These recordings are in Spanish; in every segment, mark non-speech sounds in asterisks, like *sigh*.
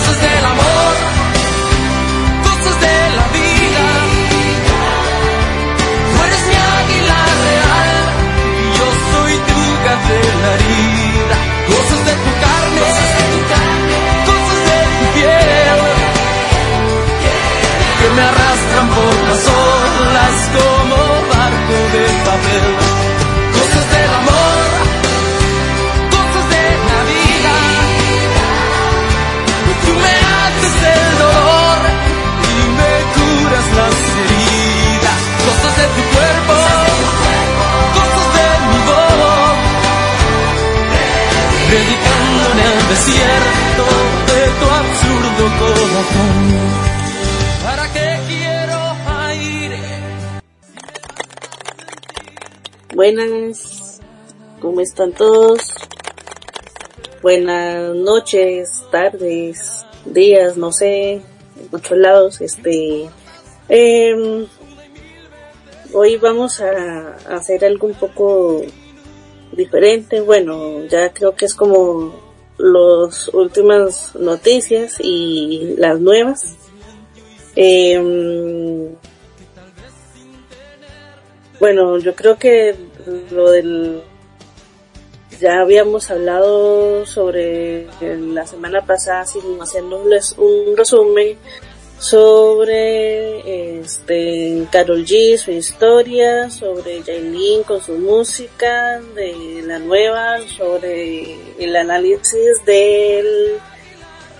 cosas del Buenas, ¿cómo están todos? Buenas noches, tardes, días, no sé, en muchos lados. Este, em, hoy vamos a hacer algo un poco diferente. Bueno, ya creo que es como las últimas noticias y las nuevas. Em, bueno, yo creo que lo del ya habíamos hablado sobre la semana pasada, sin hacernos un resumen sobre este Carol G, su historia, sobre Jailin con su música, de la nueva, sobre el análisis del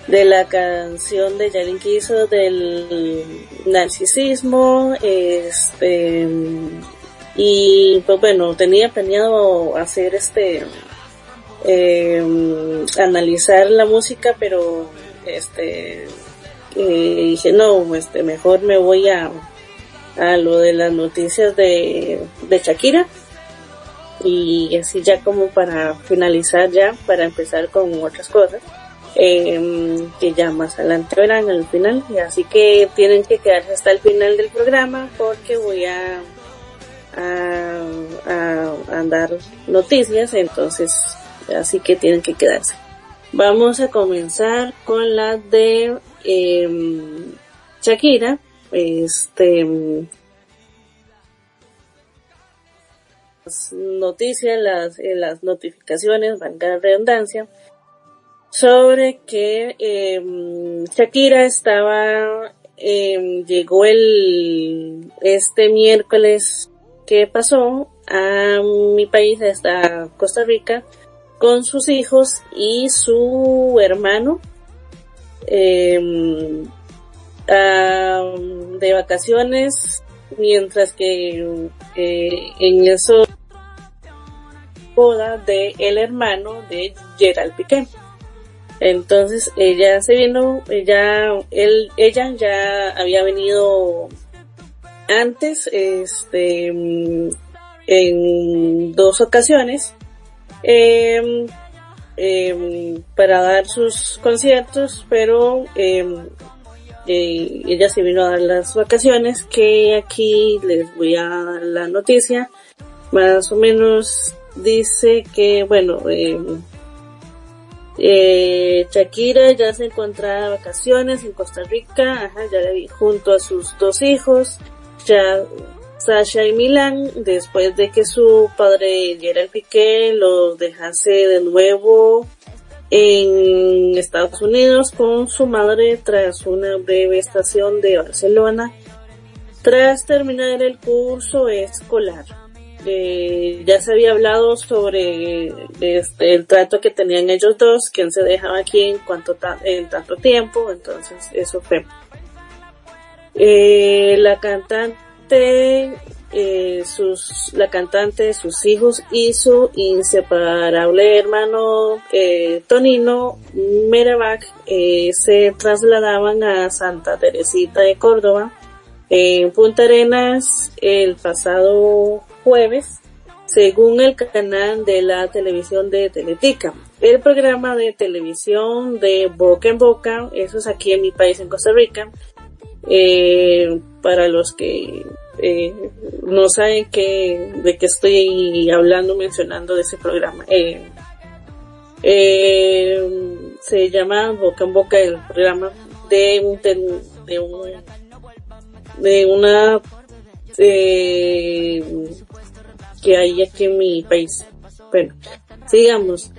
de la canción de Jailin que hizo del narcisismo, este y pues bueno, tenía planeado hacer este eh, analizar la música, pero este dije no, este mejor me voy a a lo de las noticias de, de Shakira y así ya como para finalizar ya, para empezar con otras cosas eh, que ya más adelante verán al final. Así que tienen que quedarse hasta el final del programa porque voy a a, a, a dar noticias entonces así que tienen que quedarse. Vamos a comenzar con la de eh, Shakira este las noticias las, eh, las notificaciones valga la redundancia sobre que eh, Shakira estaba eh, llegó el este miércoles pasó a mi país hasta Costa Rica con sus hijos y su hermano a, de vacaciones mientras que eh, en eso boda de el hermano de Gerald Piqué. Entonces ella se vino, ella, él, ella ya había venido antes, este, en dos ocasiones, eh, eh, para dar sus conciertos, pero eh, ella se vino a dar las vacaciones, que aquí les voy a dar la noticia, más o menos dice que, bueno, eh, Shakira ya se encontraba de vacaciones en Costa Rica, ya junto a sus dos hijos, ya Sasha y Milan, después de que su padre Gerald Piqué los dejase de nuevo en Estados Unidos con su madre tras una breve estación de Barcelona, tras terminar el curso escolar eh, ya se había hablado sobre este, el trato que tenían ellos dos, quién se dejaba aquí en cuanto en tanto tiempo, entonces eso fue. Eh, la cantante, eh, sus, la cantante, sus hijos y su inseparable hermano eh, Tonino Merabach eh, se trasladaban a Santa Teresita de Córdoba en Punta Arenas el pasado jueves, según el canal de la televisión de Teletica. El programa de televisión de Boca en Boca, eso es aquí en mi país, en Costa Rica, eh, para los que eh, no saben que, de qué estoy hablando, mencionando de ese programa. Eh, eh, se llama Boca en Boca, el programa de un, de, un, de una eh, que hay aquí en mi país. Bueno, sigamos.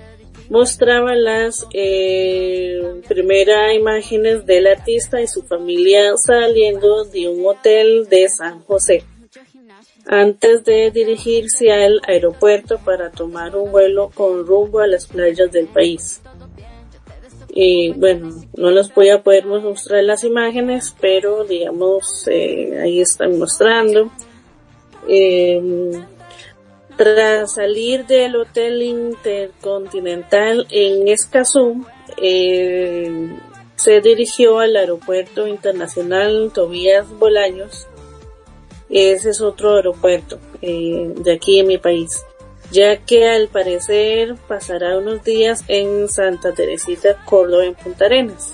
Mostraba las eh, primeras imágenes del artista y su familia saliendo de un hotel de San José antes de dirigirse al aeropuerto para tomar un vuelo con rumbo a las playas del país. Y bueno, no les voy a poder mostrar las imágenes, pero digamos, eh, ahí están mostrando. Em, tras salir del Hotel Intercontinental en Escazú, eh, se dirigió al Aeropuerto Internacional Tobías Bolaños. Ese es otro aeropuerto eh, de aquí en mi país, ya que al parecer pasará unos días en Santa Teresita, Córdoba, en Punta Arenas.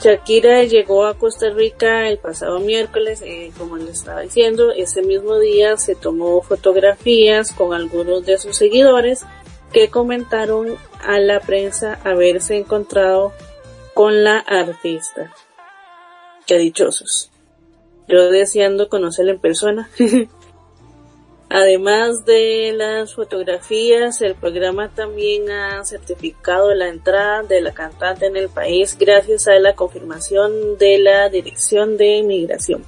Shakira llegó a Costa Rica el pasado miércoles, eh, como le estaba diciendo, ese mismo día se tomó fotografías con algunos de sus seguidores que comentaron a la prensa haberse encontrado con la artista. Qué dichosos. Yo deseando conocerla en persona. *laughs* Además de las fotografías, el programa también ha certificado la entrada de la cantante en el país gracias a la confirmación de la Dirección de Inmigración.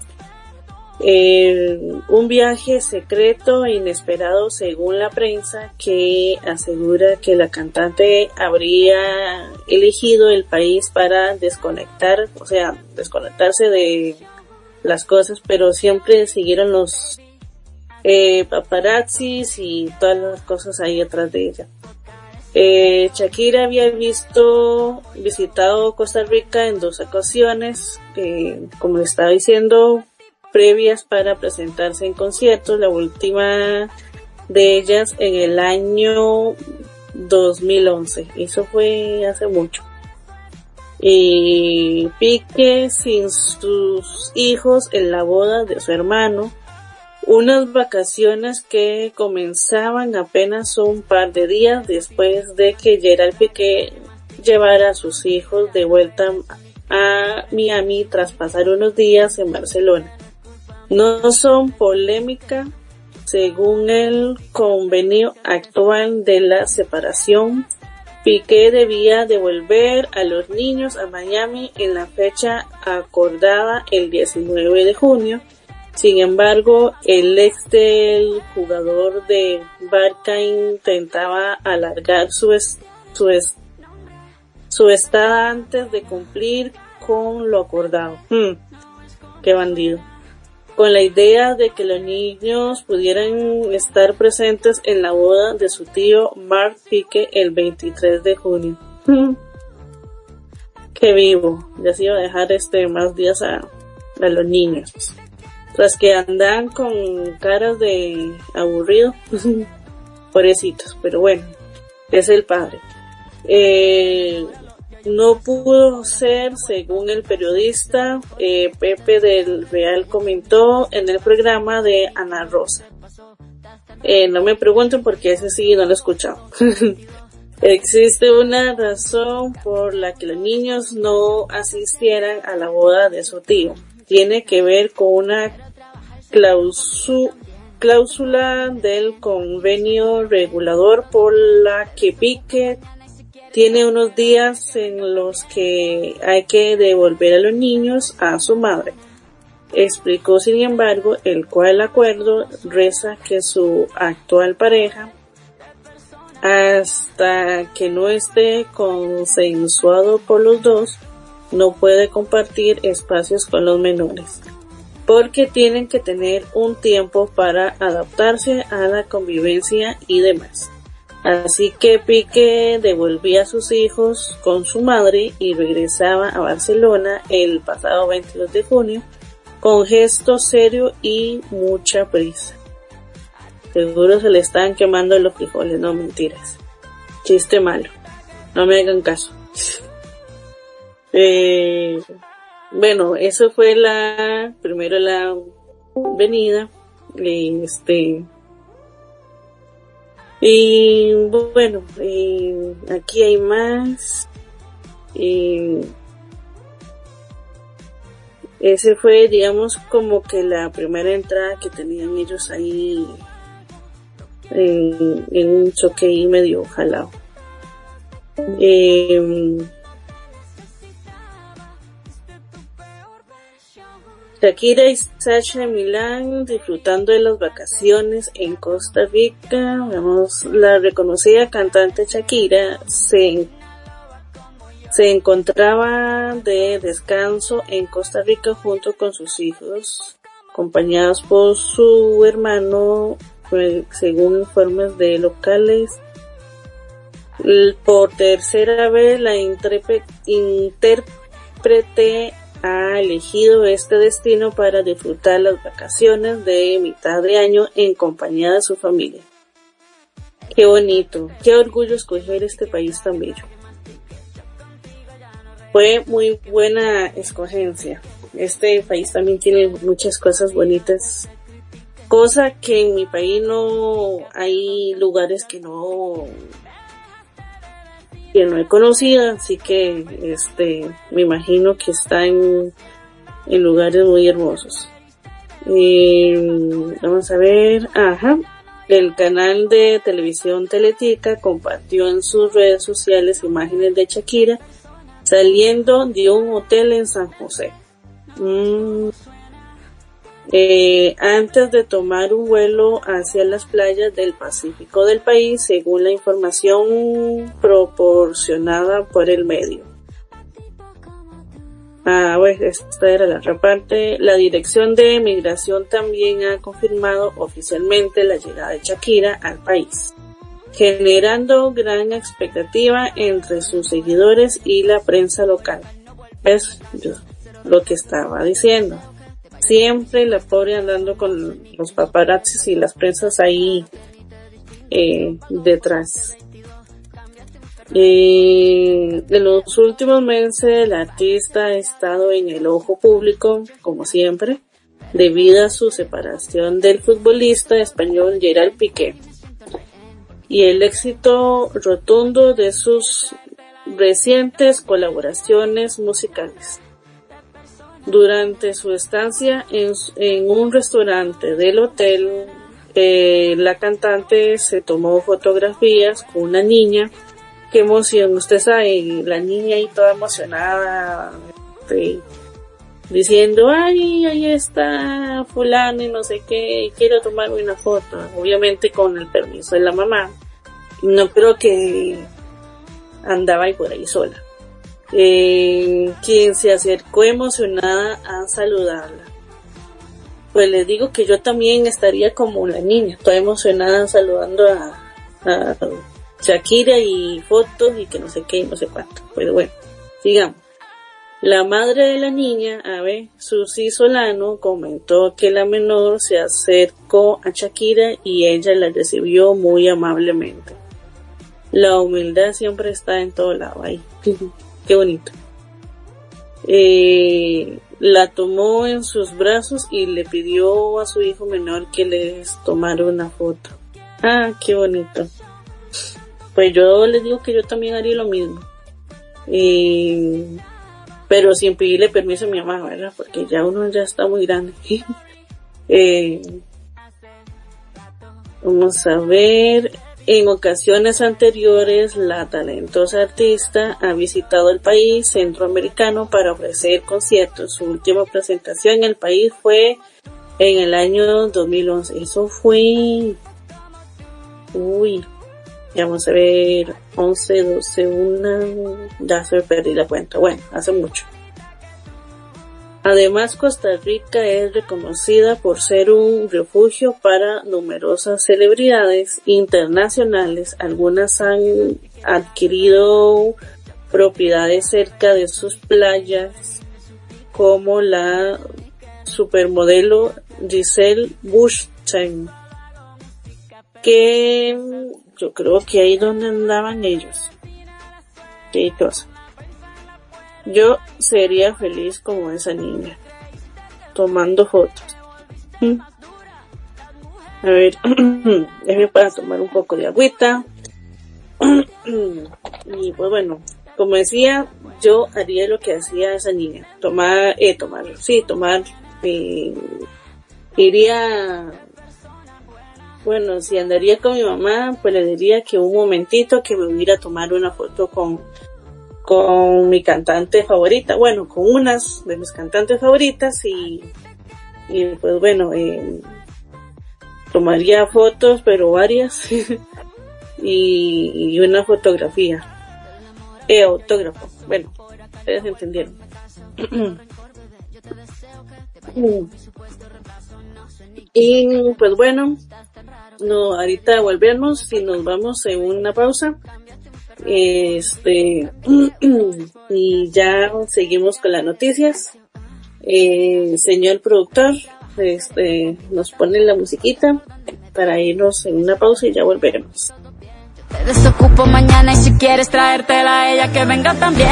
un viaje secreto e inesperado según la prensa que asegura que la cantante habría elegido el país para desconectar, o sea, desconectarse de las cosas, pero siempre siguieron los eh, paparazzis y todas las cosas ahí atrás de ella. Eh, Shakira había visto, visitado Costa Rica en dos ocasiones, eh, como estaba diciendo, previas para presentarse en conciertos, la última de ellas en el año 2011, eso fue hace mucho. Y Pique sin sus hijos en la boda de su hermano, unas vacaciones que comenzaban apenas un par de días después de que Gerald Piqué llevara a sus hijos de vuelta a Miami tras pasar unos días en Barcelona. No son polémica según el convenio actual de la separación. Piqué debía devolver a los niños a Miami en la fecha acordada el 19 de junio sin embargo, el ex del jugador de Barca intentaba alargar su, su, su estada antes de cumplir con lo acordado. Hmm, qué bandido. Con la idea de que los niños pudieran estar presentes en la boda de su tío Mark Pique el 23 de junio. Hmm, qué vivo. Ya se iba a dejar este más días a, a los niños las que andan con caras de aburrido, *laughs* pobrecitos, pero bueno, es el padre. Eh, no pudo ser, según el periodista eh, Pepe del Real comentó en el programa de Ana Rosa. Eh, no me pregunten por qué ese sí no lo he escuchado. *laughs* Existe una razón por la que los niños no asistieran a la boda de su tío. Tiene que ver con una cláusula del convenio regulador por la que Pique tiene unos días en los que hay que devolver a los niños a su madre. Explicó, sin embargo, el cual acuerdo reza que su actual pareja, hasta que no esté consensuado por los dos, no puede compartir espacios con los menores porque tienen que tener un tiempo para adaptarse a la convivencia y demás. Así que Pique devolvía a sus hijos con su madre y regresaba a Barcelona el pasado 22 de junio con gesto serio y mucha prisa. Seguro se le están quemando los frijoles, no mentiras. Chiste malo. No me hagan caso. *laughs* Eh, bueno, eso fue la, primero la venida, este, Y bueno, eh, aquí hay más. Y ese fue, digamos, como que la primera entrada que tenían ellos ahí en, un choque y medio jalado. Eh, Shakira y Sacha Milán disfrutando de las vacaciones en Costa Rica. Vemos la reconocida cantante Shakira se, se encontraba de descanso en Costa Rica junto con sus hijos, acompañados por su hermano, pues, según informes de locales. Por tercera vez la intérprete ha elegido este destino para disfrutar las vacaciones de mitad de año en compañía de su familia. Qué bonito, qué orgullo escoger este país tan bello. Fue muy buena escogencia. Este país también tiene muchas cosas bonitas. Cosa que en mi país no hay lugares que no que no he conocido, así que este me imagino que está en, en lugares muy hermosos. vamos a ver, ajá, el canal de televisión Teletica compartió en sus redes sociales imágenes de Shakira saliendo de un hotel en San José. Mm, eh, antes de tomar un vuelo hacia las playas del Pacífico del país, según la información proporcionada por el medio. Ah, bueno, esta era la otra parte. La Dirección de Migración también ha confirmado oficialmente la llegada de Shakira al país, generando gran expectativa entre sus seguidores y la prensa local. Es lo que estaba diciendo siempre la pobre andando con los paparazzis y las prensas ahí eh, detrás. en los últimos meses la artista ha estado en el ojo público, como siempre, debido a su separación del futbolista español Gerard Piqué y el éxito rotundo de sus recientes colaboraciones musicales. Durante su estancia en, un restaurante del hotel, eh, la cantante se tomó fotografías con una niña. Qué emoción, usted sabe, la niña ahí toda emocionada, este, diciendo, ay, ahí está fulano y no sé qué, quiero tomarme una foto, obviamente con el permiso de la mamá. No creo que andaba ahí por ahí sola eh, quien se acercó emocionada a saludarla. Pues les digo que yo también estaría como la niña, toda emocionada saludando a, Shakira y fotos y que no sé qué y no sé cuánto. Pero bueno, sigamos. La madre de la niña, a ver, Susi Solano, comentó que la menor se acercó a Shakira y ella la recibió muy amablemente. La humildad siempre está en todo lado ahí. *laughs* qué bonito. Eh, la tomó en sus brazos y le pidió a su hijo menor que les tomara una foto. Ah, qué bonito. Pues yo les digo que yo también haría lo mismo. Eh, pero sin pedirle permiso a mi mamá, ¿verdad? Porque ya uno ya está muy grande. *laughs* eh, vamos a ver. En ocasiones anteriores, la talentosa artista ha visitado el país centroamericano para ofrecer conciertos. Su última presentación en el país fue en el año 2011. Eso fue... Uy, vamos a ver, 11, 12, 1, ya se me perdí la cuenta. Bueno, hace mucho. Además, Costa Rica es reconocida por ser un refugio para numerosas celebridades internacionales. Algunas han adquirido propiedades cerca de sus playas, como la supermodelo Giselle Bushstein, que yo creo que ahí donde andaban ellos. Qué cosa. Yo sería feliz como esa niña, tomando fotos. Mm. A ver, *clears throat* déjenme para tomar un poco de agüita. *clears throat* y pues bueno, como decía, yo haría lo que hacía esa niña. Tomar, eh, tomar, sí, tomar, eh, iría, bueno, si andaría con mi mamá, pues le diría que un momentito que me hubiera a tomar una foto con, con mi cantante favorita, bueno, con unas de mis cantantes favoritas y, y pues bueno, eh, tomaría fotos, pero varias, *laughs* y, una fotografía, eh, autógrafo, bueno, ustedes entendieron. *clears throat* y pues bueno, no, ahorita volvemos y nos vamos en una pausa. Este, *clears throat* y ya seguimos con las noticias. Eh, señor productor, este, nos pone la musiquita para irnos en una pausa y ya volveremos. Te desocupo mañana y si quieres traértela a ella que venga también.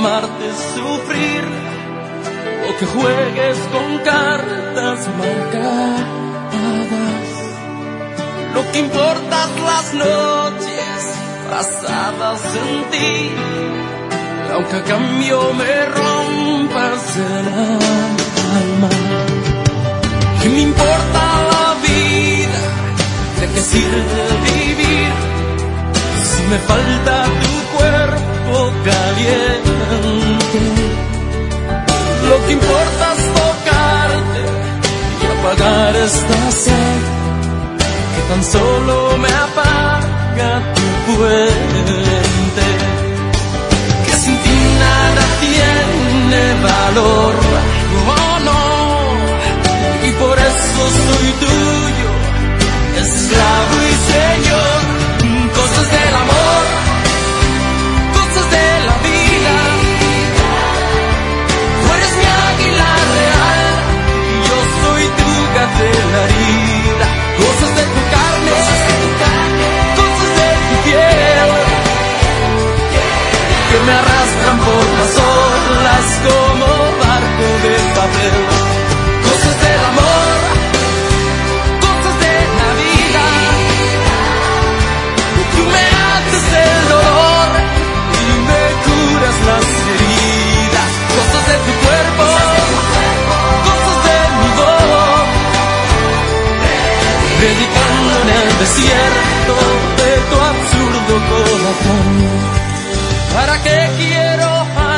Amarte sufrir o que juegues con cartas marcadas. Lo que importa es las noches pasadas en ti, aunque a cambio me rompas el alma. ¿Qué me importa la vida? ¿De qué sirve vivir si me falta tu caliente? Lo que importa es tocarte y apagar esta sed que tan solo me apaga tu puente. Que sin ti nada tiene valor, oh no, y por eso soy tuyo, esclavo y señor, cosas del amor. Cosas de tu carne, cosas de tu piel, que me arrastran por las olas como barco de papel, predicando en desierto de tu absurdo corazón. ¿Para qué quiero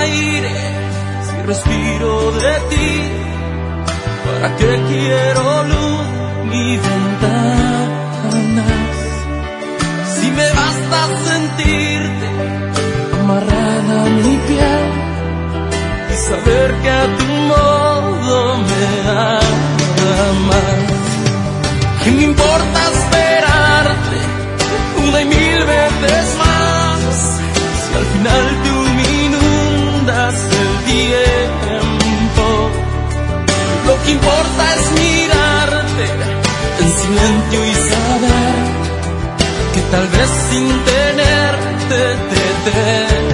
aire si respiro de ti? ¿Para qué quiero luz ni ventanas? Si me basta sentirte amarrada a mi piel y saber que a tu modo me amas. ¿Qué me importa esperarte una y mil veces más? Si al final tú me el tiempo. Lo que importa es mirarte en silencio y saber que tal vez sin tenerte te tengo.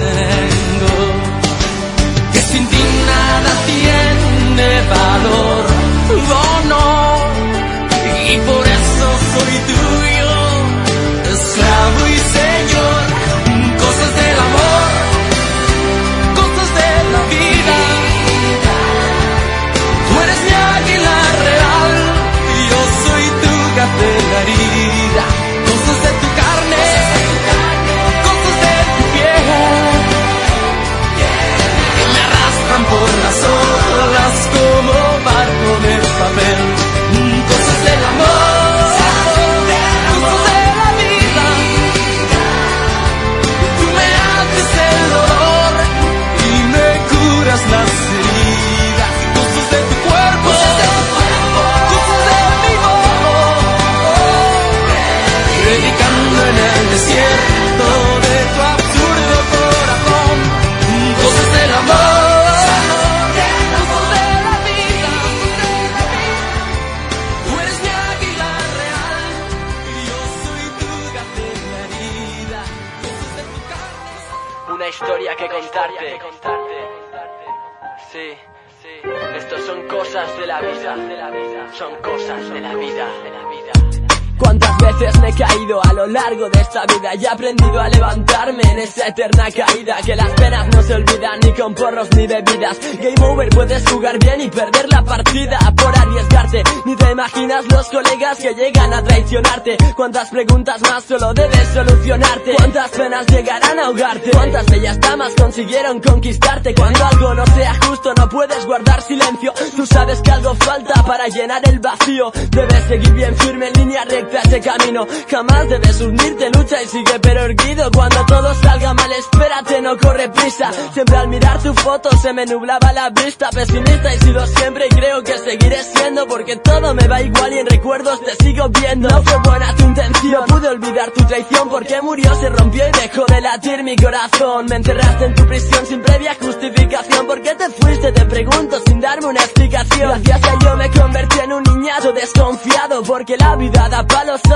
Cosas de la vida, de la vida. Son cosas de la vida, veces me he caído a lo largo de esta vida y he aprendido a levantarme en esa eterna caída Que las penas no se olvidan ni con porros ni bebidas. Game over, puedes jugar bien y perder la partida por arriesgarte. Ni te imaginas los colegas que llegan a traicionarte. Cuántas preguntas más solo debes solucionarte. Cuántas penas llegarán a ahogarte. Cuántas bellas damas consiguieron conquistarte. Cuando algo no sea justo no puedes guardar silencio. Tú sabes que algo falta para llenar el vacío. Debes seguir bien firme en línea recta Jamás debes hundirte, lucha y sigue pero erguido Cuando todo salga mal espérate, no corre prisa. Siempre al mirar tu foto se me nublaba la vista. Pesimista he sido siempre y creo que seguiré siendo Porque todo me va igual y en recuerdos te sigo viendo. No fue buena tu intención, pude olvidar tu traición Porque murió, se rompió y dejó de latir mi corazón. Me enterraste en tu prisión sin previa justificación. ¿Por qué te fuiste? Te pregunto sin darme una explicación. Gracias a yo me convertí en un niñato desconfiado Porque la vida da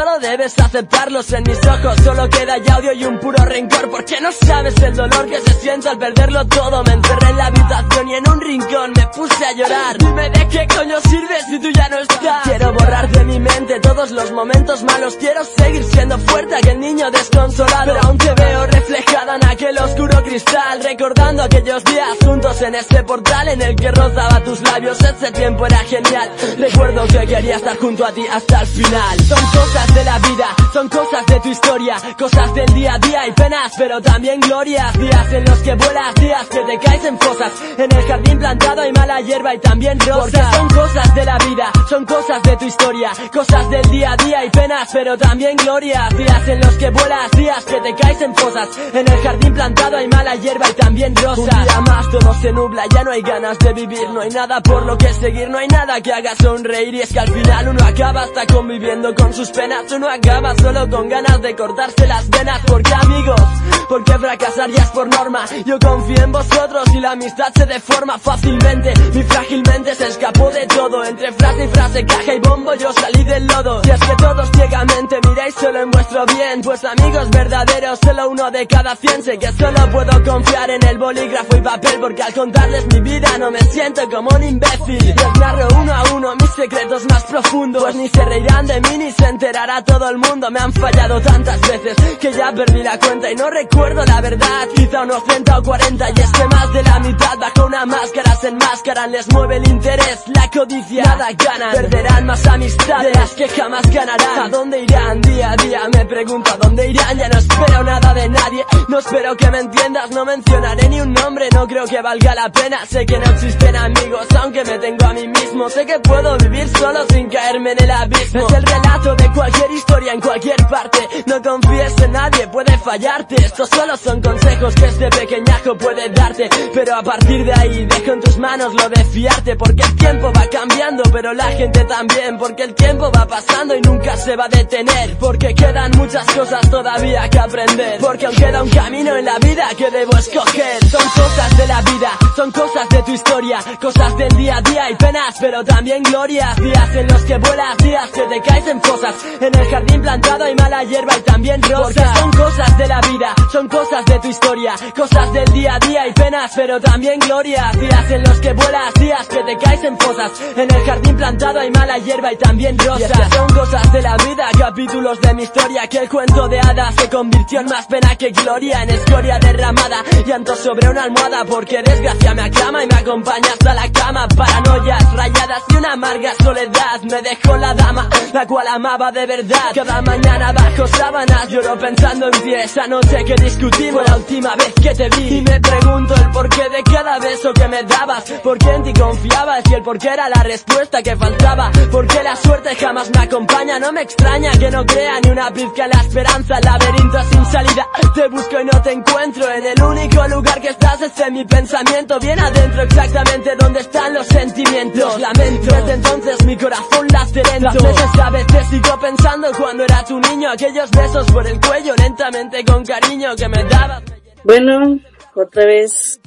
solo debes aceptarlos en mis ojos Solo queda ya odio y un puro rencor Porque no sabes el dolor que se siente al perderlo todo. Me encerré en la habitación y en un rincón me puse a llorar. Dime de qué coño sirve si tú ya no estás. Quiero borrar de mi mente todos los momentos malos Quiero seguir siendo fuerte aquel niño desconsolado. Pero aún te veo reflejada en aquel oscuro cristal Recordando aquellos días juntos en este portal En el que rozaba tus labios. Ese tiempo era genial. Recuerdo que quería estar junto a ti hasta el final. Cosas de la vida, son cosas de tu historia, cosas del día a día y penas, pero también glorias, días en los que vuelas, días que te caes en fosas, en el jardín plantado hay mala hierba y también rosas, son cosas de la vida, son cosas de tu historia, cosas del día a día y penas, pero también glorias, días en los que vuelas, días que te caes en fosas, en el jardín plantado hay mala hierba y también rosas, un día más todo se nubla, ya no hay ganas de vivir, no hay nada por lo que seguir, no hay nada que haga sonreír. Y es que al final uno acaba hasta conviviendo con sus penas uno acaba solo con ganas de cortarse las venas. Porque amigos, porque fracasar ya es por norma. Yo confío en vosotros y la amistad se deforma fácilmente. Mi frágilmente se escapó de todo. Entre frase y frase, caja y bombo yo salí del lodo. Y es que todos ciegamente miráis solo en vuestro bien. Pues amigos verdaderos, solo uno de cada cien. Sé que solo puedo confiar en el bolígrafo y papel Porque al contarles mi vida no me siento como un imbécil. Les narro uno a uno mis secretos más profundos. Pues ni se reirán de mí ni se enterará todo el mundo. Me han fallado tantas veces que ya perdí la cuenta Y no recuerdo la verdad, quizá unos 30 o 40 Y es que más de la mitad bajo una máscara. Se enmascaran Les mueve el interés, la codicia, nada ganan Perderán más amistades las que jamás ganarán. ¿A dónde irán día a día? Me pregunto ¿a dónde irán? Ya no espero nada de nadie No espero que me entiendas, no mencionaré ni un nombre No creo que valga la pena, sé que no existen amigos Aunque me tengo a mí mismo. Sé que puedo vivir solo sin caerme en el abismo. Es el relato de cualquier historia en cualquier parte. No confíes en nadie, puede fallarte. Estos solo son consejos que este pequeñajo puede darte. Pero a partir de ahí dejo en tus manos lo de fiarte. Porque el tiempo va cambiando, pero la gente también. Porque el tiempo va pasando y nunca se va a detener. Porque quedan muchas cosas todavía que aprender. Porque aún queda un camino en la vida que debo escoger. Son cosas de la vida, son cosas de tu historia. Cosas del día a día y penas, pero también glorias. Días en los que vuelas, días que te caes en fosas En el jardín plantado hay mala hierba y también rosas. Porque son cosas de la vida, son cosas de tu historia Cosas del día a día y penas, pero también glorias Días en los que vuelas, días que te caes en fosas. En el jardín plantado hay mala hierba y también rosas. y son cosas de la vida, capítulos de mi historia Que el cuento de hadas se convirtió en más pena que gloria En escoria derramada, llanto sobre una almohada Porque desgracia me aclama y me acompaña hasta la cama. Paranoias, rayadas y una amarga soledad Me dejó la dama, la cual amaba de Cada mañana bajo sábanas lloro pensando en ti. Esa noche que discutimos la última vez que te vi. Y me pregunto el porqué de cada beso que me dabas. ¿Por qué en ti confiabas? Y el porqué era la respuesta que faltaba. Porque la suerte jamás me acompaña No me extraña que no crea ni una pizca en la esperanza. Laberinto sin salida Te busco y no te encuentro. En el único lugar que estás es en mi pensamiento. Bien adentro exactamente donde están los sentimientos. Lamento. Desde entonces mi corazón lento Las veces a veces sigo pensando cuando era tu niño Aquellos besos por el cuello lentamente con cariño que me dabas Bueno, otra vez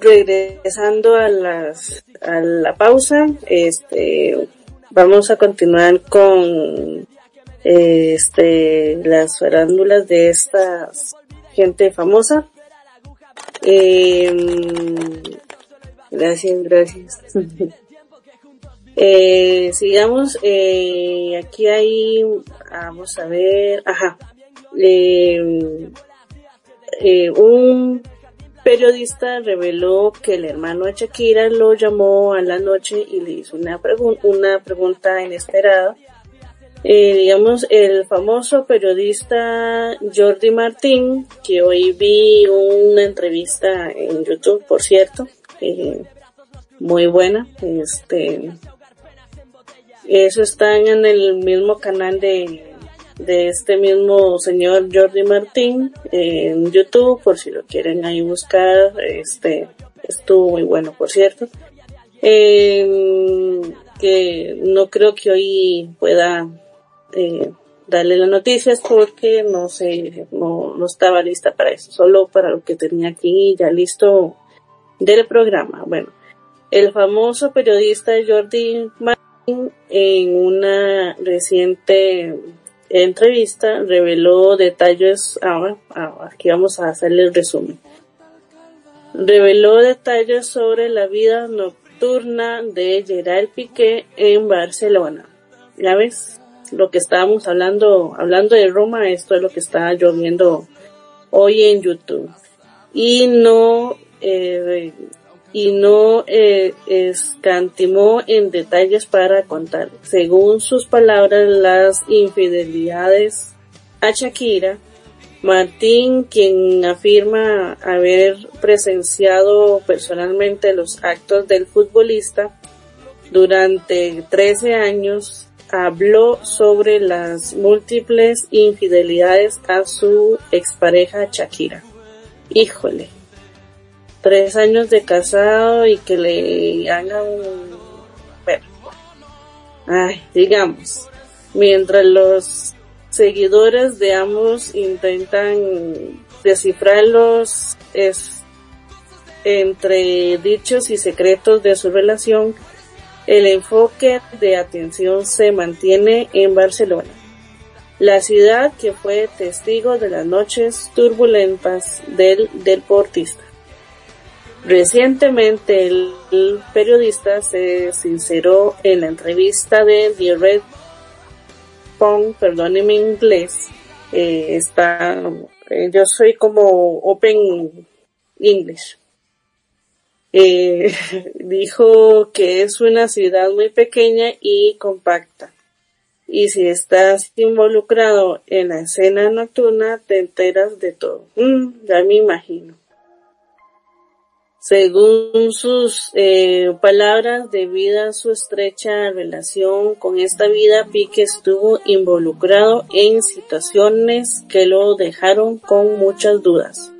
regresando a las a la pausa, este vamos a continuar con este las farándulas de esta gente famosa. Eh, Gracias, gracias. *laughs* eh, sigamos, eh, aquí hay, vamos a ver, ajá, eh, eh, un periodista reveló que el hermano de Shakira lo llamó a la noche y le hizo una, una pregunta inesperada. Eh, digamos, el famoso periodista Jordi Martín, que hoy vi una entrevista en YouTube, por cierto, eh, muy buena, este, eso está en el mismo canal de de este mismo señor Jordi Martín en YouTube, por si lo quieren ahí buscar, este, estuvo muy bueno, por cierto. Eh, que no creo que hoy pueda eh, darle las noticias porque no sé, no, no estaba lista para eso, solo para lo que tenía aquí ya listo del programa. Bueno, el famoso periodista Jordi Martín en una reciente entrevista reveló detalles, ahora, aquí vamos a hacerle el resumen. Reveló detalles sobre la vida nocturna de Gerard Piqué en Barcelona. Ya ves, lo que estábamos hablando, hablando de Roma, esto es lo que está lloviendo hoy en YouTube. Y no eh, y no eh, escantimó en detalles para contar. Según sus palabras, las infidelidades a Shakira, Martín, quien afirma haber presenciado personalmente los actos del futbolista durante 13 años, habló sobre las múltiples infidelidades a su expareja Shakira. Híjole, tres años de casado y que le hagan bueno, ay, digamos, mientras los seguidores de ambos intentan descifrar los es, entre dichos y secretos de su relación, el enfoque de atención se mantiene en Barcelona, la ciudad que fue testigo de las noches turbulentas del deportista. Recientemente el, periodista se sinceró en la entrevista de The Red Pong, perdóneme inglés, eh, está, eh, yo soy como Open English. Eh, *laughs* dijo que es una ciudad muy pequeña y compacta. Y si estás involucrado en la escena nocturna, te enteras de todo. Mm, ya me imagino. Según sus eh, palabras, debido a su estrecha relación con esta vida, Pique estuvo involucrado en situaciones que lo dejaron con muchas dudas.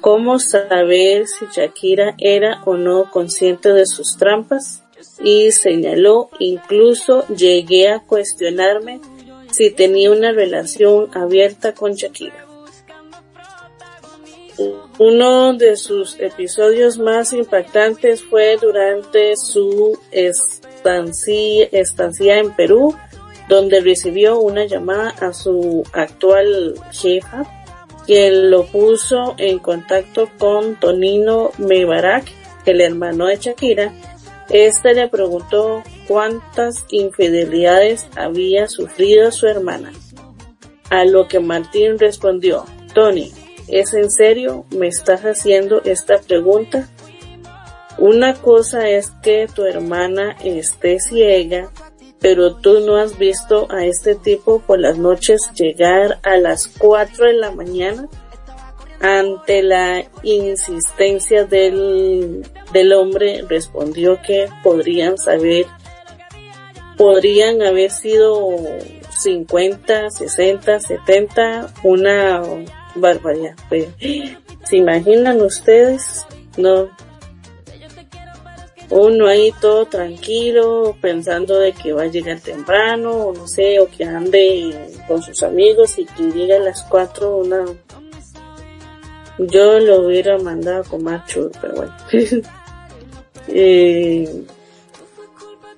¿Cómo saber si Shakira era o no consciente de sus trampas? Y señaló, incluso llegué a cuestionarme si tenía una relación abierta con Shakira. Uno de sus episodios más impactantes fue durante su estancia, en Perú, donde recibió una llamada a su actual jefa, quien lo puso en contacto con Tonino Mebarak, el hermano de Shakira. Este le preguntó cuántas infidelidades había sufrido su hermana. A lo que Martín respondió, Tony, ¿Es en serio? ¿Me estás haciendo esta pregunta? Una cosa es que tu hermana esté ciega, pero tú no has visto a este tipo por las noches llegar a las 4 de la mañana ante la insistencia del, del hombre respondió que podrían saber, podrían haber sido 50, 60, 70, una barbaridad. Pues, ¿Se imaginan ustedes? No. Uno ahí todo tranquilo, pensando de que va a llegar temprano, o no sé, o que ande con sus amigos y que llegue a las cuatro una... Yo lo hubiera mandado con más pero bueno. *laughs* eh,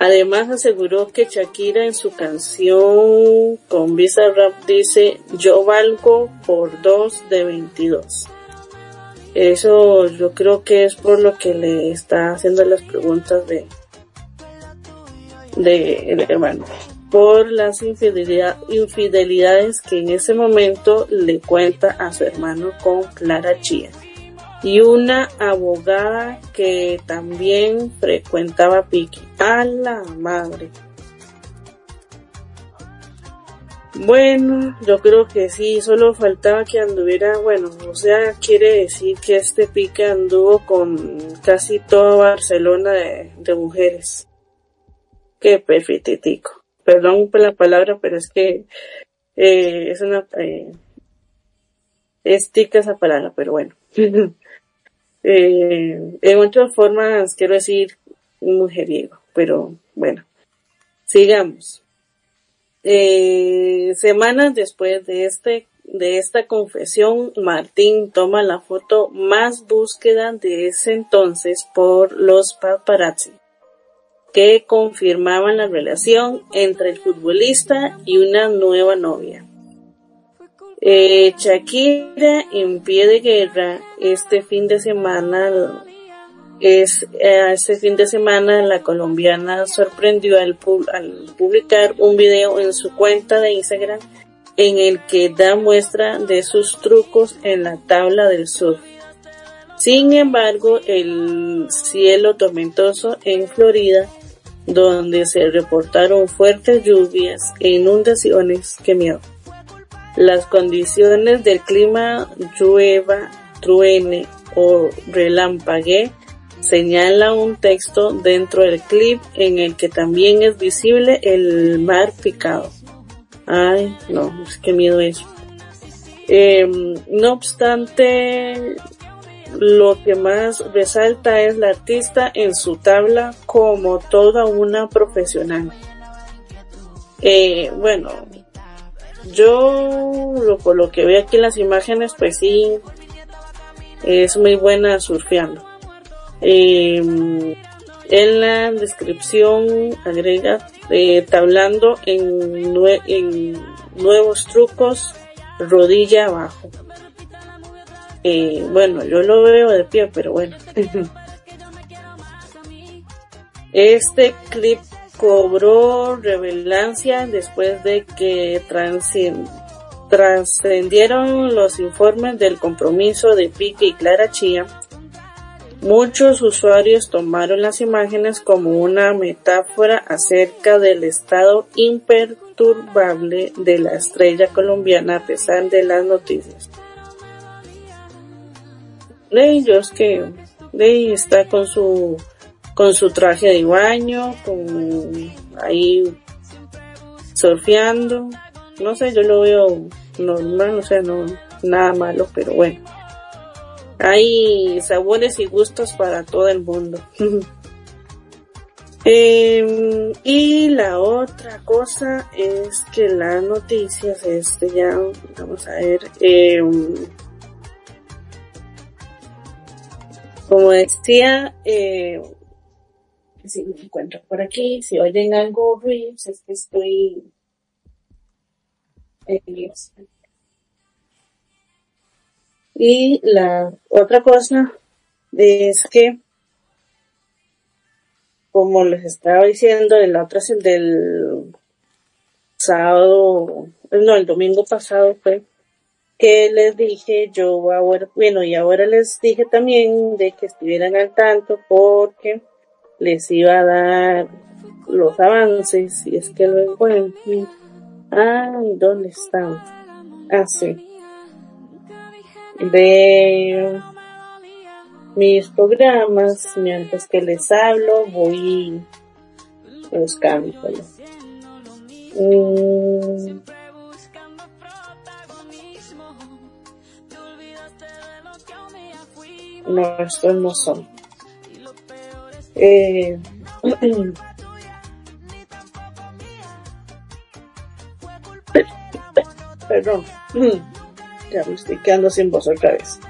Además aseguró que Shakira en su canción con Visa Rap dice yo valgo por dos de 22. Eso yo creo que es por lo que le está haciendo las preguntas de, de el hermano. Por las infidelidades que en ese momento le cuenta a su hermano con Clara Chía. Y una abogada que también frecuentaba Piki. A la madre. Bueno, yo creo que sí, solo faltaba que anduviera, bueno, o sea, quiere decir que este pique anduvo con casi toda Barcelona de, mujeres. Qué perfectico. Perdón por la palabra, pero es que eh, es una... Eh, es tica esa palabra, pero bueno. *laughs* eh, en otras formas quiero decir mujeriego, pero bueno. Sigamos. Eh, semanas después de este de esta confesión, Martín toma la foto más búsqueda de ese entonces por los paparazzi, que confirmaban la relación entre el futbolista y una nueva novia. Eh, Shakira en pie de guerra este fin de semana es eh, este fin de semana la colombiana sorprendió al, al, publicar un video en su cuenta de Instagram en el que da muestra de sus trucos en la tabla del sur. Sin embargo, el cielo tormentoso en Florida, donde se reportaron fuertes lluvias e inundaciones, que miedo. Las condiciones del clima llueva, truene o relampague señala un texto dentro del clip en el que también es visible el mar picado. Ay, no, es que miedo eso. Em, no obstante, lo que más resalta es la artista en su tabla como toda una profesional. Eh, bueno, yo lo, por lo que veo aquí en las imágenes, pues sí, es muy buena surfeando. Em, en la descripción agrega eh, tablando en, nuevos trucos rodilla abajo. Eh, bueno, yo lo veo de pie, pero bueno. este clip cobró revelancia después de que trascendieron los informes del compromiso de Pique y Clara Chía Muchos usuarios tomaron las imágenes como una metáfora acerca del estado imperturbable de la estrella colombiana a pesar de las noticias. De ellos que está con su con su traje de baño, con ahí surfeando, no sé, yo lo veo normal, o sea, no nada malo, pero bueno hay sabores y gustos para todo el mundo. *laughs* Em, y la otra cosa es que las noticias, este ya, vamos a ver, em, como decía, eh, si me encuentro por aquí, si oyen algo ruido, es que estoy eh, y la otra cosa es que, como les estaba diciendo, el otro es el del sábado, no, el domingo pasado fue que les dije yo ahora, bueno, y ahora les dije también de que estuvieran al tanto porque les iba a dar los avances, y es que lo encuentro. Ay, ¿dónde están? Ah, sí de mis programas, mientras que les hablo, voy buscando. Mm. No, no son. Eh, *clears throat* perdón, *clears throat* ya me estoy quedando sin voz otra vez.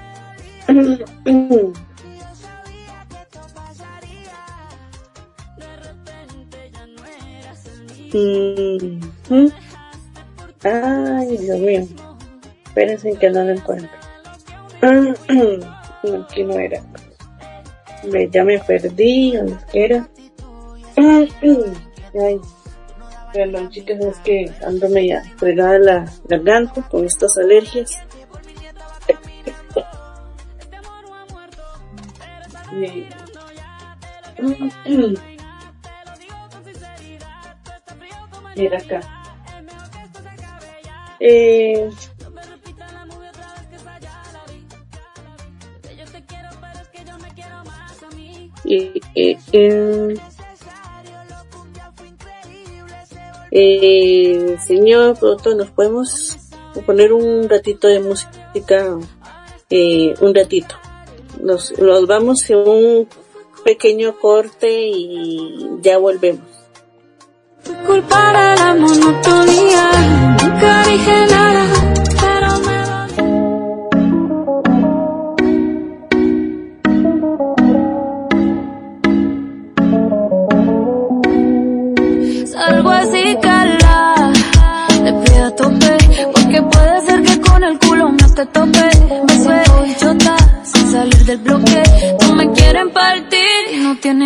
*clears throat* Ay, Dios mío. Espérense que no lo encuentro. Aquí no era me, ya me perdí, o era. Ay, perdón chicas, es que ando media fregada la garganta con estas alergias. Mira acá. Eh, Eh, eh, señor pronto ¿nos podemos poner un ratito de música? Eh, un ratito. Nos, nos vamos en un pequeño corte y ya volvemos. La monotonía.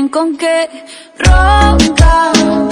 con que ronca.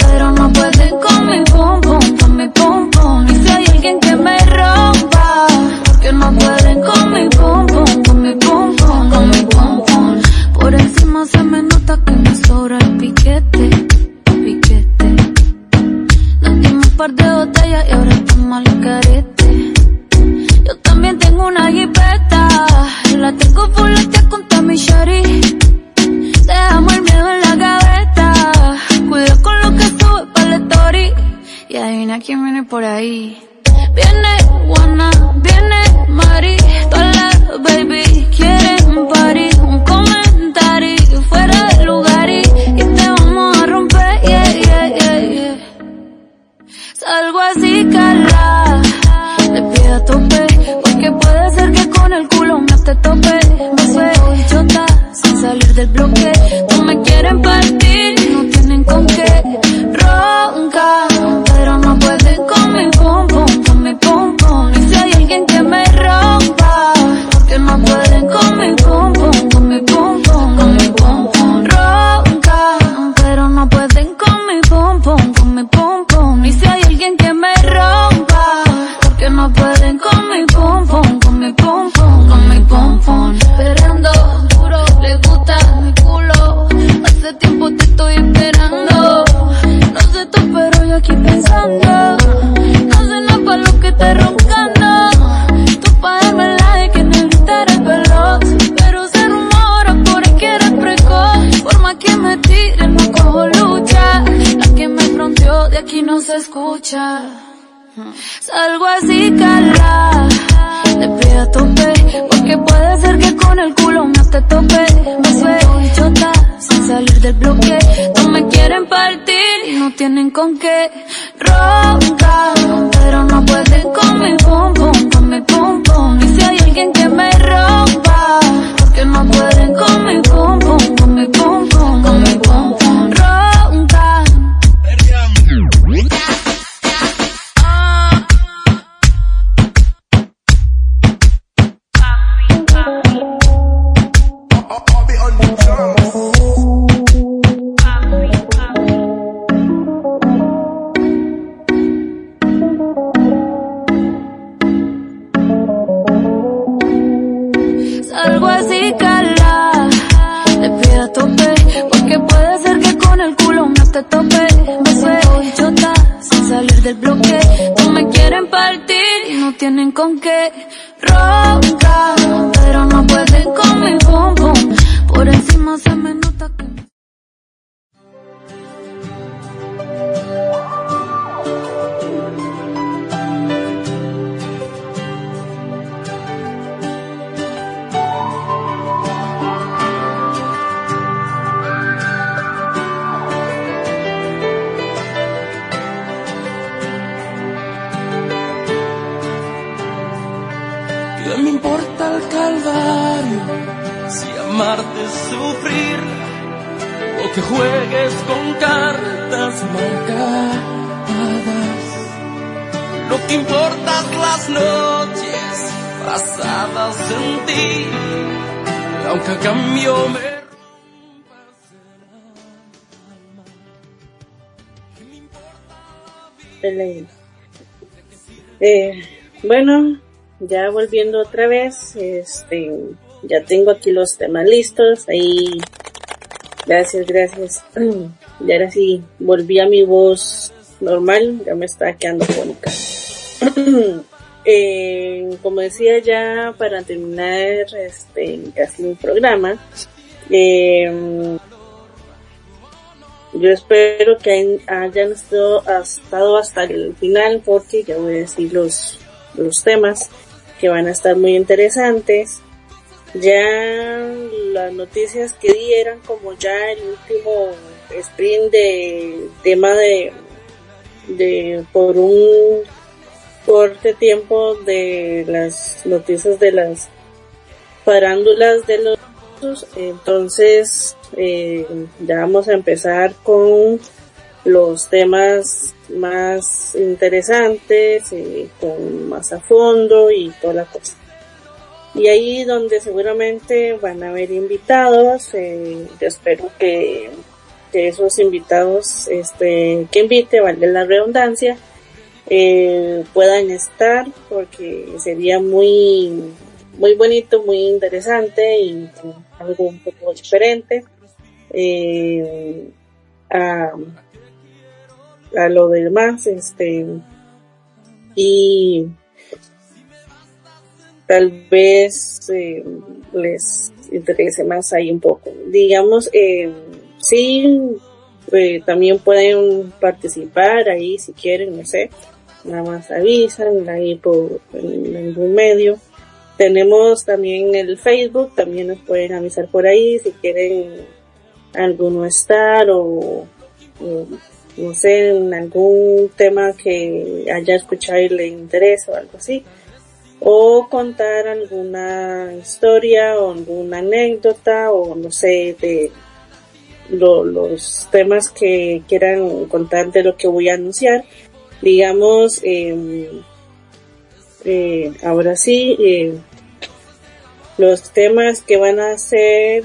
tienen con qué roncar. aunque cambio me eh, bueno, ya volviendo otra vez, este, ya tengo aquí los temas listos, ahí, gracias, gracias. *clears throat* Y ahora sí, volví a mi voz normal, ya me está quedando fónica. *clears throat* eh, como decía ya, para terminar este, casi un programa, eh, yo espero que hayan estado, hasta el final porque ya voy a decir los, los temas que van a estar muy interesantes. Ya las noticias que di eran como ya el último sprint de tema de, de por un corte tiempo de las noticias de las parándulas de los entonces, eh, ya vamos a empezar con los temas más interesantes, eh, con más a fondo y toda la cosa. Y ahí donde seguramente van a haber invitados, eh, yo espero que, que, esos invitados este, que invite, vale la redundancia, eh, puedan estar porque sería muy muy bonito, muy interesante y algo un poco diferente eh, a, a lo demás, este, y tal vez eh, les interese más ahí un poco. Digamos, eh, sí, eh, también pueden participar ahí si quieren, no sé, nada más avisan ahí por en algún medio tenemos también el Facebook, también nos pueden avisar por ahí si quieren alguno estar o, no sé, en algún tema que haya escuchado y le interese o algo así. O contar alguna historia o alguna anécdota o no sé, de los temas que quieran contar de lo que voy a anunciar. Digamos, eh, eh, ahora sí, eh, los temas que van a ser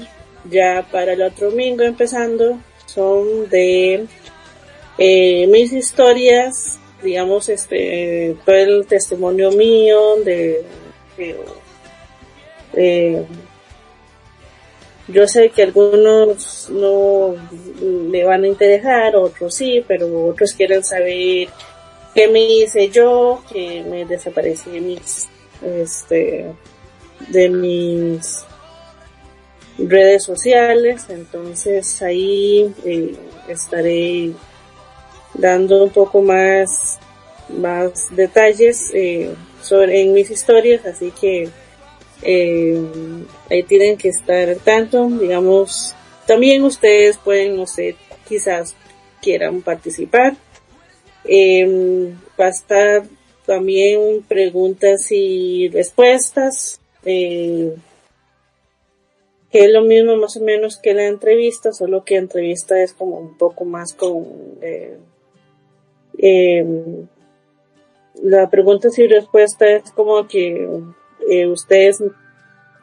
ya para el otro domingo empezando son de eh, mis historias, digamos, este, todo el testimonio mío de, yo sé que algunos no le van a interesar, otros sí, pero otros quieren saber qué me hice yo, que me desaparecí de mis, este, de mis redes sociales, entonces ahí eh, estaré dando un poco más, más detalles eh, sobre en mis historias, así que eh, ahí tienen que estar tanto, digamos, también ustedes pueden, no sé, quizás quieran participar eh, va a estar también preguntas y respuestas, eh, que es lo mismo más o menos que la entrevista, solo que entrevista es como un poco más con eh, em, la pregunta y respuesta es como que eh, ustedes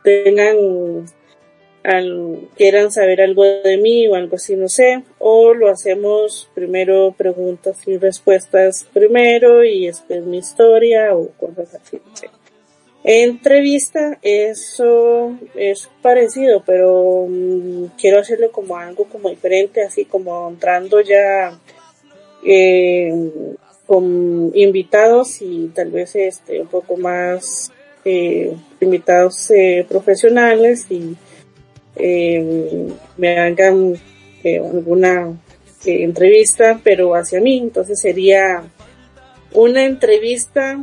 tengan quieran saber algo de mí o algo así, no sé, o lo hacemos primero preguntas y respuestas primero y después mi historia o cosas así, no sé. Entrevista, eso es parecido, pero mm, quiero hacerlo como algo como diferente, así como entrando ya eh, con invitados y tal vez este un poco más eh, invitados eh, profesionales y eh, me hagan eh, alguna eh, entrevista, pero hacia mí. Entonces sería una entrevista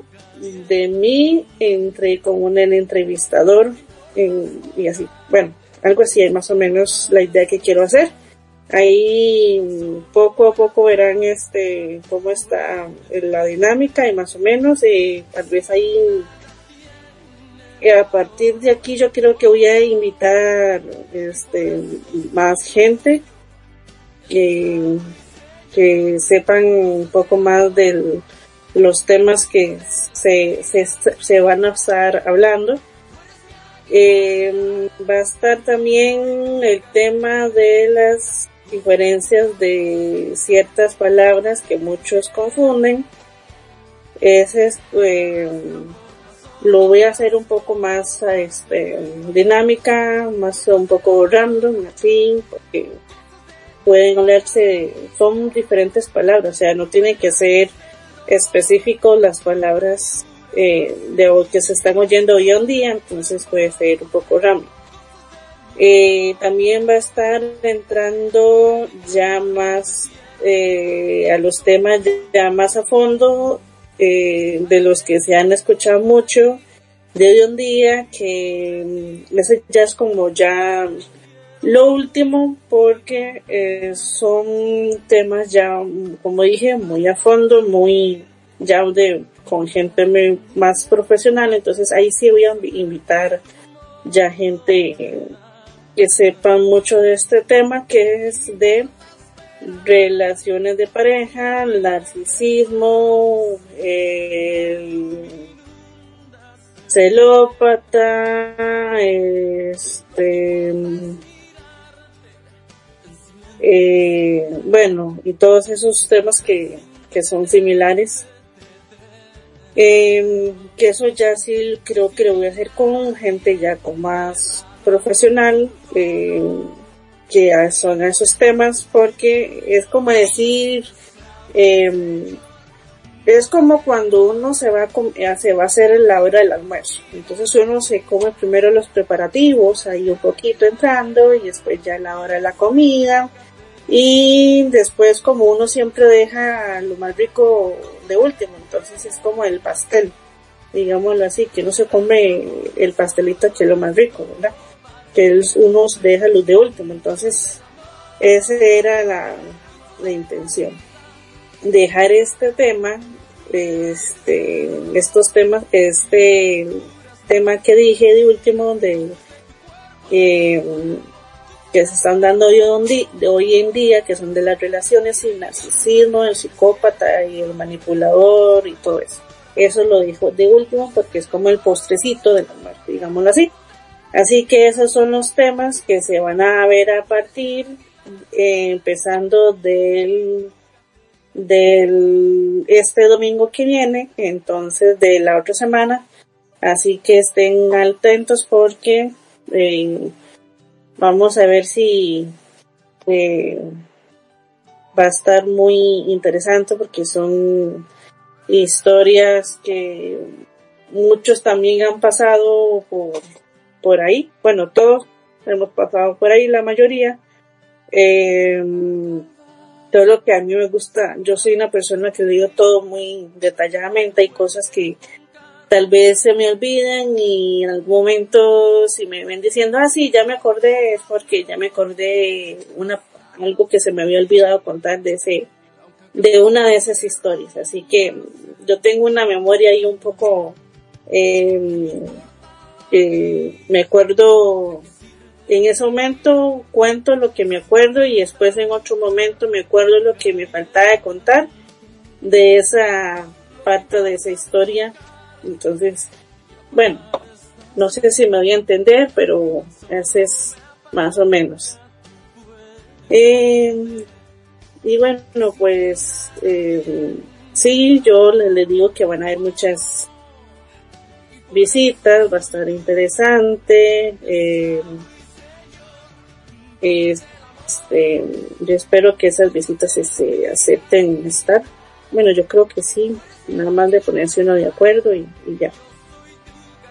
de mí entre con un entrevistador y así. Bueno, algo así más o menos la idea que quiero hacer. Ahí poco a poco verán este cómo está la dinámica y más o menos tal vez ahí a partir de aquí yo creo que voy a invitar este más gente que, que sepan un poco más de los temas que se, se, se van a estar hablando Eh, va a estar también el tema de las diferencias de ciertas palabras que muchos confunden. Ese es, eh, lo voy a hacer un poco más este, dinámica, más un poco random, así, porque pueden olerse, son diferentes palabras, o sea, no tiene que ser específico las palabras eh, de que se están oyendo hoy en día, entonces puede ser un poco random. Eh, también va a estar entrando ya más eh, a los temas ya más a fondo eh, de los que se han escuchado mucho de hoy en día que mm, ese ya es como ya lo último porque eh, son temas ya como dije muy a fondo muy ya de con gente más profesional. Entonces ahí sí voy a invitar ya gente que sepan mucho de este tema que es de relaciones de pareja, narcisismo, el celópata, este, eh, bueno, y todos esos temas que, que son similares. Eh, que eso ya sí creo que lo voy a hacer con gente ya con más profesional eh, que son esos temas porque es como decir eh, es como cuando uno se va a, eh, se va a hacer la hora del almuerzo. Entonces uno se come primero los preparativos ahí un poquito entrando y después ya la hora de la comida. Y después como uno siempre deja lo más rico de último entonces es como el pastel digámoslo así que uno se come el pastelito que es lo más rico verdad que uno deja luz de último. Entonces, esa era la, la intención. Dejar este tema, este, estos temas, este tema que dije de último, donde eh, que se están dando hoy, hoy en día, que son de las relaciones y el narcisismo, el psicópata y el manipulador y todo eso. Eso lo dijo de último porque es como el postrecito de la muerte, digámoslo así. Así que esos son los temas que se van a ver a partir, eh, empezando del, del, este domingo que viene, entonces de la otra semana. Así que estén atentos porque eh, vamos a ver si eh, va a estar muy interesante porque son historias que muchos también han pasado por por ahí. Bueno, todos hemos pasado por ahí, la mayoría. Eh, todo lo que a mí me gusta, yo soy una persona que digo todo muy detalladamente, hay cosas que tal vez se me olvidan y en algún momento si me ven diciendo, ah, sí, ya me acordé, es porque ya me acordé una, algo que se me había olvidado contar de ese, de una de esas historias. Así que yo tengo una memoria ahí un poco, eh, eh, me acuerdo en ese momento cuento lo que me acuerdo y después en otro momento me acuerdo lo que me faltaba de contar de esa parte de esa historia. Entonces, bueno, no sé si me voy a entender, pero ese es más o menos. Eh, y bueno, pues eh, sí, yo les digo que van a haber muchas visitas, va a estar interesante. Eh, este, yo espero que esas visitas se, acepten estar. Bueno, yo creo que sí, nada más de ponerse uno de acuerdo y, ya.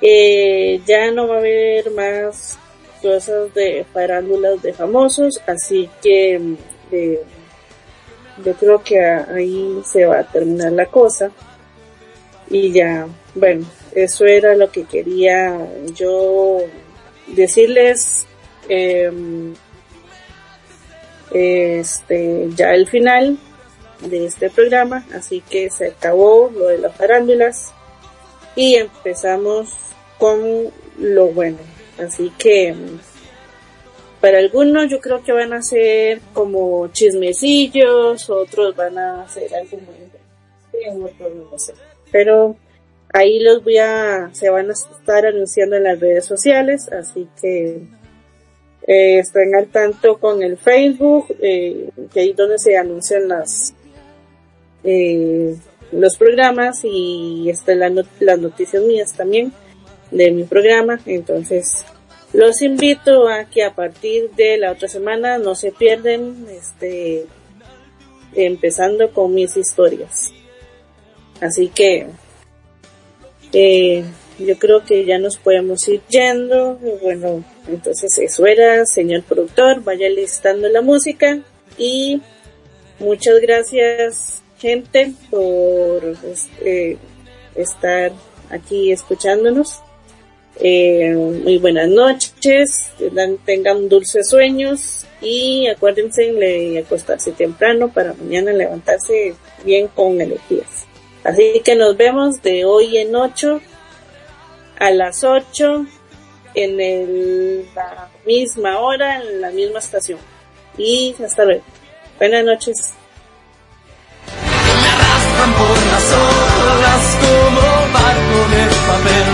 Eh, ya no va a haber más cosas de farándulas de famosos, así que eh, yo creo que ahí se va a terminar la cosa. Y ya, bueno, eso era lo que quería yo decirles. Em, este, ya el final de este programa, así que se acabó lo de las farándulas y empezamos con lo bueno. Así que para algunos yo creo que van a ser como chismecillos, otros van a ser algo muy sé. Pero ahí los voy a, se van a estar anunciando en las redes sociales, así que eh, estén al tanto con el Facebook, eh, que ahí donde se anuncian las eh, los programas y están las noticias mías también de mi programa. Entonces, los invito a que a partir de la otra semana no se pierden, este, empezando con mis historias. Así que, eh, yo creo que ya nos podemos ir yendo. Bueno, entonces eso era, señor productor, vaya listando la música y muchas gracias gente por este, estar aquí escuchándonos. Eh, muy buenas noches, tengan dulces sueños y acuérdense de acostarse temprano para mañana levantarse bien con energías. Así que nos vemos de hoy en 8 a las 8 en el, la misma hora, en la misma estación. Y hasta luego. Buenas noches. Me arrastran por las como barco de papel,